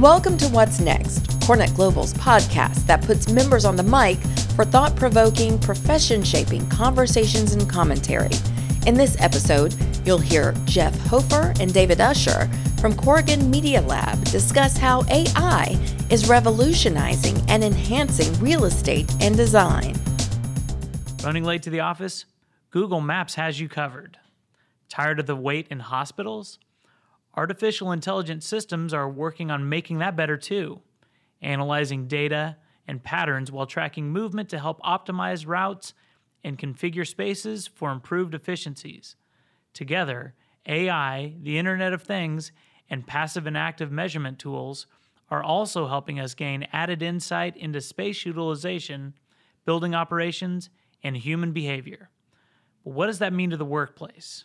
Welcome to What's Next, CoreNet Global's podcast that puts members on the mic for thought provoking, profession shaping conversations and commentary. In this episode, you'll hear Jeff Hofer and David Usher from Corgan Media Lab discuss how AI is revolutionizing and enhancing real estate and design. Running late to the office? Google Maps has you covered. Tired of the wait in hospitals? Artificial intelligence systems are working on making that better too, analyzing data and patterns while tracking movement to help optimize routes and configure spaces for improved efficiencies. Together, AI, the Internet of Things, and passive and active measurement tools are also helping us gain added insight into space utilization, building operations, and human behavior. But what does that mean to the workplace?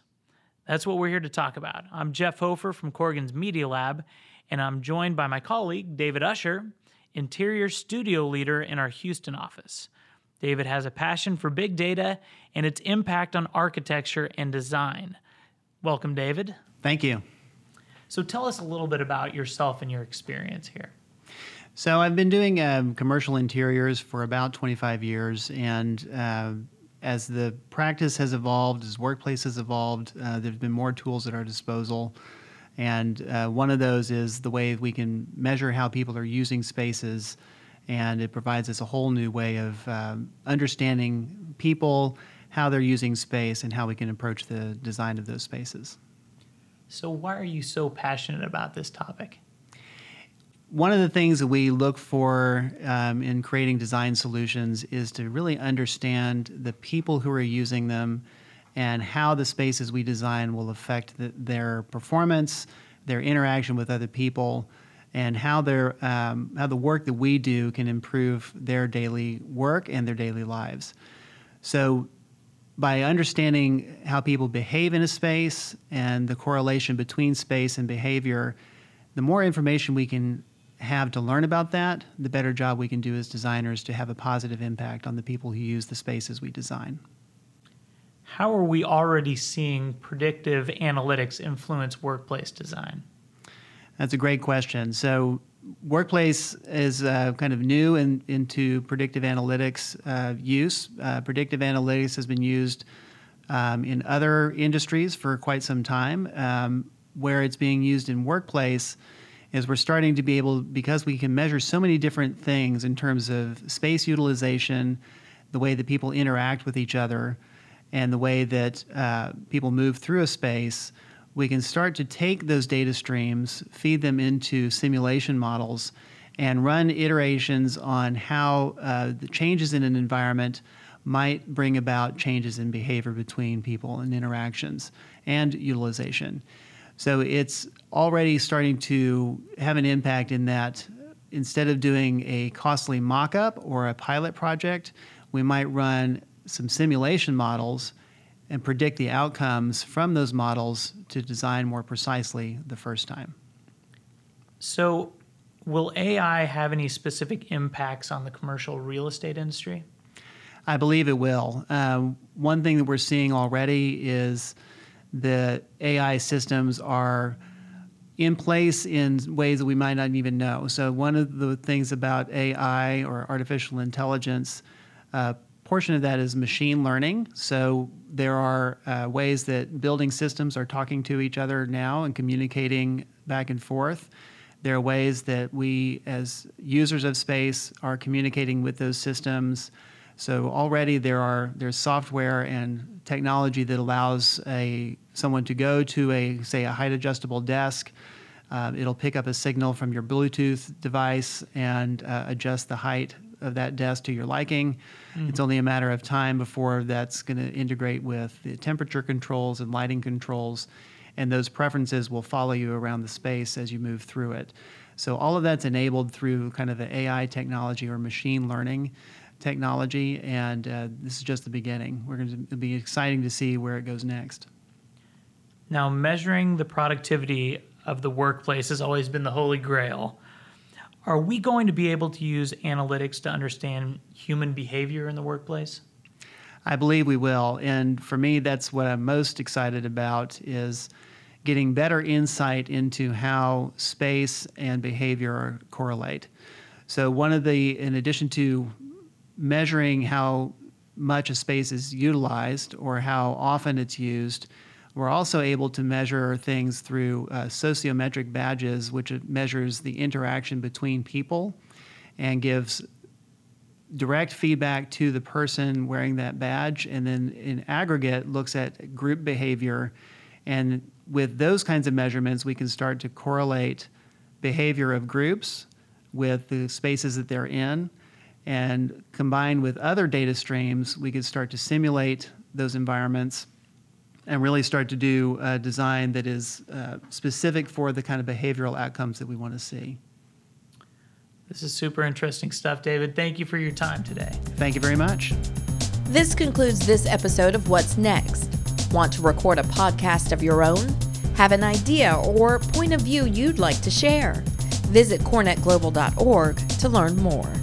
That's what we're here to talk about. I'm Jeff Hofer from Corgan's Media Lab, and I'm joined by my colleague, David Usher, interior studio leader in our Houston office. David has a passion for big data and its impact on architecture and design. Welcome, David. Thank you. So, tell us a little bit about yourself and your experience here. So, I've been doing um, commercial interiors for about 25 years, and uh, as the practice has evolved, as workplace has evolved, uh, there's been more tools at our disposal. And uh, one of those is the way we can measure how people are using spaces, and it provides us a whole new way of um, understanding people, how they're using space, and how we can approach the design of those spaces. So, why are you so passionate about this topic? One of the things that we look for um, in creating design solutions is to really understand the people who are using them and how the spaces we design will affect the, their performance, their interaction with other people, and how their um, how the work that we do can improve their daily work and their daily lives. So, by understanding how people behave in a space and the correlation between space and behavior, the more information we can have to learn about that, the better job we can do as designers to have a positive impact on the people who use the spaces we design. How are we already seeing predictive analytics influence workplace design? That's a great question. So, workplace is uh, kind of new in, into predictive analytics uh, use. Uh, predictive analytics has been used um, in other industries for quite some time. Um, where it's being used in workplace is we're starting to be able, because we can measure so many different things in terms of space utilization, the way that people interact with each other, and the way that uh, people move through a space we can start to take those data streams, feed them into simulation models, and run iterations on how uh, the changes in an environment might bring about changes in behavior between people and interactions and utilization. So it's already starting to have an impact in that instead of doing a costly mock up or a pilot project, we might run some simulation models and predict the outcomes from those models to design more precisely the first time. So, will AI have any specific impacts on the commercial real estate industry? I believe it will. Um, one thing that we're seeing already is the AI systems are in place in ways that we might not even know. So, one of the things about AI or artificial intelligence uh, portion of that is machine learning. So there are uh, ways that building systems are talking to each other now and communicating back and forth. There are ways that we, as users of space, are communicating with those systems. So already there are there's software and technology that allows a someone to go to a say a height adjustable desk. Uh, it'll pick up a signal from your Bluetooth device and uh, adjust the height of that desk to your liking. Mm-hmm. It's only a matter of time before that's going to integrate with the temperature controls and lighting controls, and those preferences will follow you around the space as you move through it. So all of that's enabled through kind of the AI technology or machine learning technology, and uh, this is just the beginning. We're going to be exciting to see where it goes next. Now, measuring the productivity of the workplace has always been the holy grail. Are we going to be able to use analytics to understand human behavior in the workplace? I believe we will. And for me, that's what I'm most excited about is getting better insight into how space and behavior correlate. So, one of the, in addition to measuring how much a space is utilized or how often it's used, we're also able to measure things through uh, sociometric badges, which measures the interaction between people and gives direct feedback to the person wearing that badge, and then in aggregate looks at group behavior. And with those kinds of measurements, we can start to correlate behavior of groups with the spaces that they're in. And combined with other data streams, we could start to simulate those environments and really start to do a design that is uh, specific for the kind of behavioral outcomes that we want to see. This is super interesting stuff, David. Thank you for your time today. Thank you very much. This concludes this episode of What's Next. Want to record a podcast of your own? Have an idea or point of view you'd like to share? Visit corenetglobal.org to learn more.